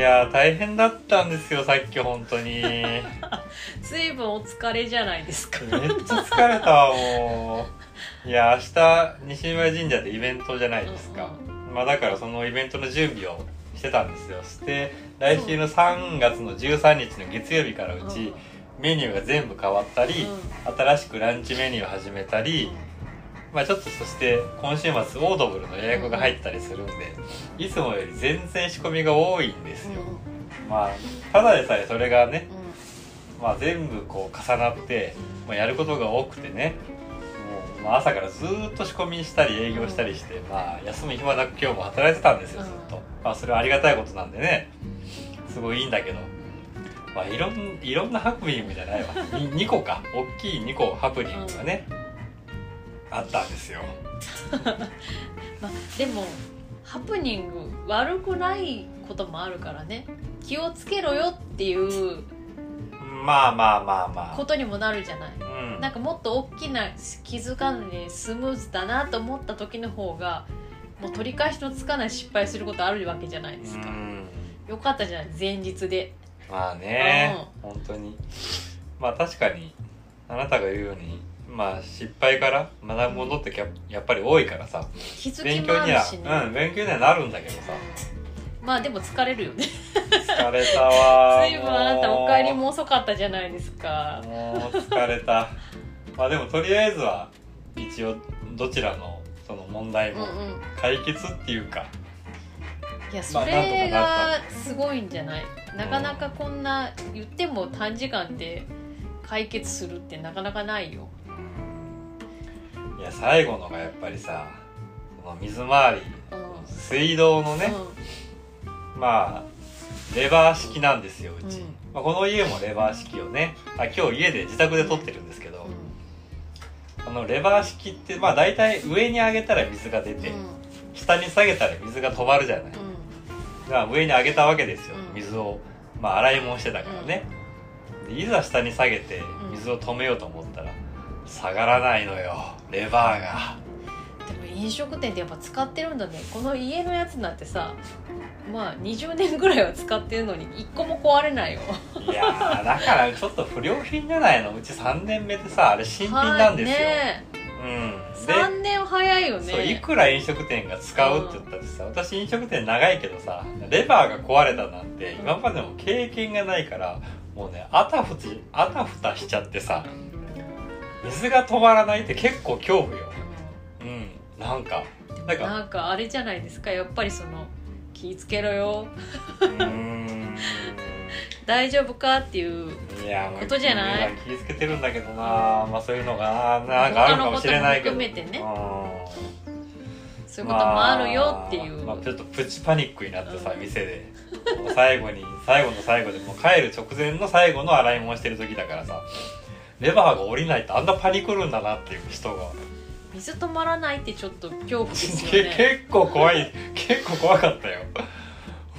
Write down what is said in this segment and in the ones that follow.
やー大変だったんですよさっき本当に。め っ随分お疲れじゃないですか。ちゃ疲れたわもう。いや明日西村神社でイベントじゃないですか、まあだからそのイベントの準備をしてたんですよ。して来週の3月の13日の月曜日からうち、メニューが全部変わったり、新しくランチメニュー始めたり、まあちょっとそして今週末オードブルの予約が入ったりするんで、いつもより全然仕込みが多いんですよ、まあただでさえそれがね、まあ全部こう重なって、まあ、やることが多くてねもう、まあ、朝からずーっと仕込みしたり営業したりして、まあ休む暇なく今日も働いてたんですよずっと、まあそれはありがたいことなんでねすごいいいんだけどまあいろんいろんなハプニングじゃないわ。2, 個か。大きい2個ハプニングがね、あったんですよ。まあ、でもハプニング悪くないこともあるからね。気をつけろよっていうまあまあまあまあ。ことにもなるじゃない。うん。なんかもっと大きな気づかずにスムーズだなと思った時の方がもう取り返しのつかない失敗することあるわけじゃないですか、うん。よかったじゃない前日で。まあね、本当に。まあ確かにあなたが言うようにまあ失敗から学ぶものってややっぱり多いからさ。勉強にはうん勉強にはなるんだけどさ。まあでも疲れるよね。疲れたわ 随分あなたお帰りも遅かったじゃないですか。もう疲れた。まあでもとりあえずは一応どちらのその問題もうんうん。解決っていうか、いやまあそれがすごいんじゃない？なかなかこんな言っても短時間で解決するってなかなかないよいや最後のがやっぱりさその水回りうん水道のね、まあレバー式なんですようち、うん。まあ、この家もレバー式をねあ今日家で自宅で撮ってるんですけど、あのレバー式ってまあ大体上に上げたら水が出て、下に下げたら水が止まるじゃない、だから上に上げたわけですよ、うん。水を。まあ洗い物してたからね、でいざ下に下げて水を止めようと思ったら下がらないのよレバーが。でも飲食店ってやっぱ使ってるんだね。この家のやつなんてさまあ20年ぐらいは使ってるのに1個も壊れないよ。いやーだからちょっと不良品じゃないの？うち3年目でさあれ新品なんですよ、はいね。うん。で3年早いよね。そういくら飲食店が使うって言ったってさ、私飲食店長いけどさレバーが壊れたなんて今までも経験がないからもうねあたふちあたふたしちゃってさ水が止まらないって結構恐怖よ。うん。なんかなんか。なんかあれじゃないですか。やっぱりその気ぃつけろよ。うーん。大丈夫かっていうことじゃない？気ぃつけてるんだけどな。まあそういうのがななんかあるかもしれないけど。他のことも含めてね。うん。そういうこともあるよっていう、まあまあちょっとプチパニックになってさ、うん店で。最後に最後の最後でもう帰る直前の最後の洗い物してる時だからさレバーが下りないってあんなパニクるんだなっていう人が、水止まらないってちょっと恐怖ですよけね結構怖い。結構怖かったよ。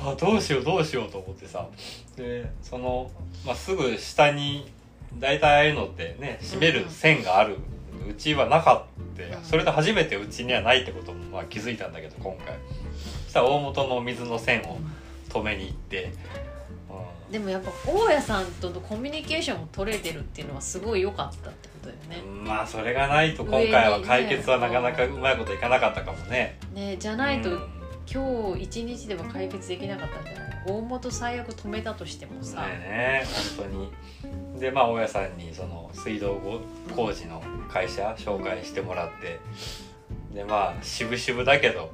うわどうしようどうしようと思ってさ。でその、まあ、すぐ下に大体ああいうのってね締める線がある、うちはなかった。うん。それで初めてうちにはないってこともまあ気づいたんだけど今回。そしたら大元の水の線を止めに行って、でもやっぱ大家さんとのコミュニケーションも取れてるっていうのはすごい良かったってことだよね。うんまあそれがないと今回は解決はなかなかうまいこといかなかったかもね。ねじゃないと、うん今日一日でも解決できなかったんじゃない大元最悪止めたとしてもさ、ねえ本当に。でまあ大家さんにその水道工事の会社紹介してもらってでまあ渋々だけどもう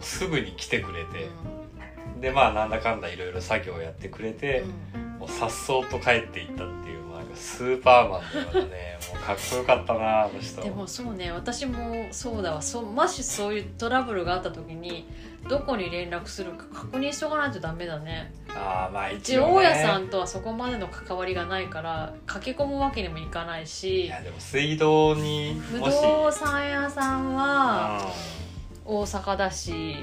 うすぐに来てくれん。て、でまあなんだかんだいろいろ作業をやってくれて、うん。もうさっそうと帰っていったっていうなんかスーパーマンのようなね もうかっこよかったなあの人。でもそうね私もそうだわ。そもしそういうトラブルがあった時にどこに連絡するか確認しとかないとダメだね。ああまあう一応、ね、ち大家さんとはそこまでの関わりがないから駆け込むわけにもいかないいしやでも水道に不動産屋さんは大阪だし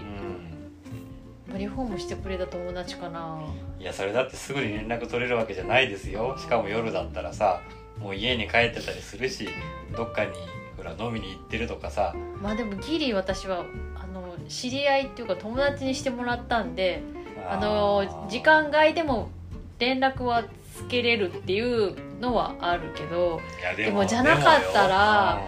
リフォームしてくれた友達かな。いやそれだってすぐに連絡取れるわけじゃないですよ。しかも夜だったらさもう家に帰ってたりするしどっかにほら飲みに行ってるとかさ。まあでもギリ私はあの知り合いっていうか友達にしてもらったんであの時間外でも連絡はつけれるっていうのはあるけどでもじゃなかったら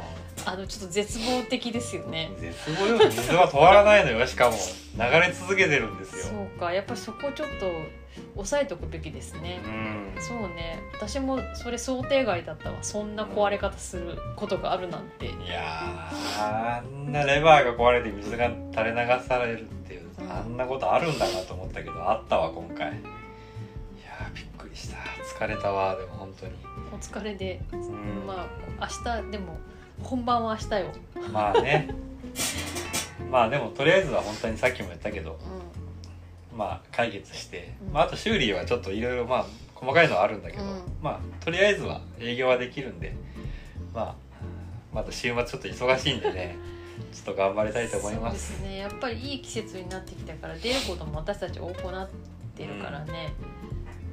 あのちょっと絶望的ですよね。うん絶望よ水は止まらないのよ。しかも流れ続けてるんですよ。そうか。やっぱそこちょっと抑えとくべきですね。うん。そうね。私もそれ想定外だったわ。そんな壊れ方することがあるなんて。いやーあんなレバーが壊れて水が垂れ流されるっていう、うんあんなことあるんだなと思ったけどあったわ今回。いやーびっくりした。疲れたわでも本当に。お疲れで。うん。まあ明日でも本番は明日よ、まあね。まあでもとりあえずは本当にさっきも言ったけどうまあ解決して、うん。まあ、あと修理はちょっといろいろまあ細かいのはあるんだけど、うん。まあとりあえずは営業はできるんでまあまた週末ちょっと忙しいんでね ちょっと頑張りたいと思いまそうですすね。やっぱりいい季節になってきたから出ることも私たち多くなってるからね、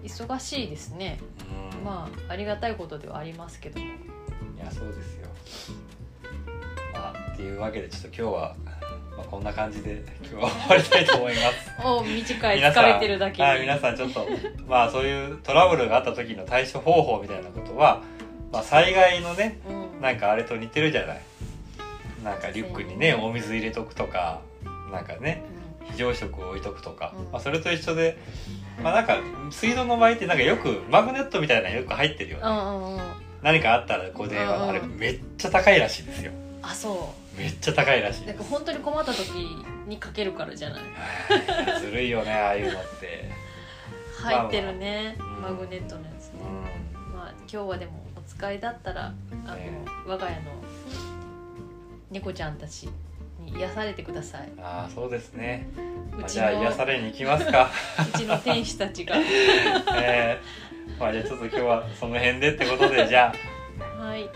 忙しいですね。うん。まあありがたいことではありますけども。いやそうですよ。まあっていうわけでちょっと今日は、まあ、こんな感じで今日は終わりたいと思います。お短い皆さん疲れてるだけに。はい、皆さんちょっとまあそういうトラブルがあった時の対処方法みたいなことは、まあ、災害のねうん。なんかあれと似てるじゃない。なんかリュックにねお水入れとくとかなんかね非常食を置いとくとか、うん。まあ、それと一緒でまあなんか水道の場合ってなんかよくマグネットみたいなのよく入ってるよね、うんうんうん何かあったらこう電話のあれうん。めっちゃ高いらしいですよ。あそめっちゃ高いらしいうなんか本当に困った時にかけるからじゃない？はい。ずるいよねああいうのって。入ってるね、まあまあ。マグネットのやつね。う、ん。まあ今日はでもお使いだったらあの、ね。我が家の猫ちゃんたちに癒されてください。ああそうですね、まあ、じゃあの癒されに行きますか。うちの天使たちが。え ー、まあじゃあちょっと今日はその辺でってことでじゃあ。はい。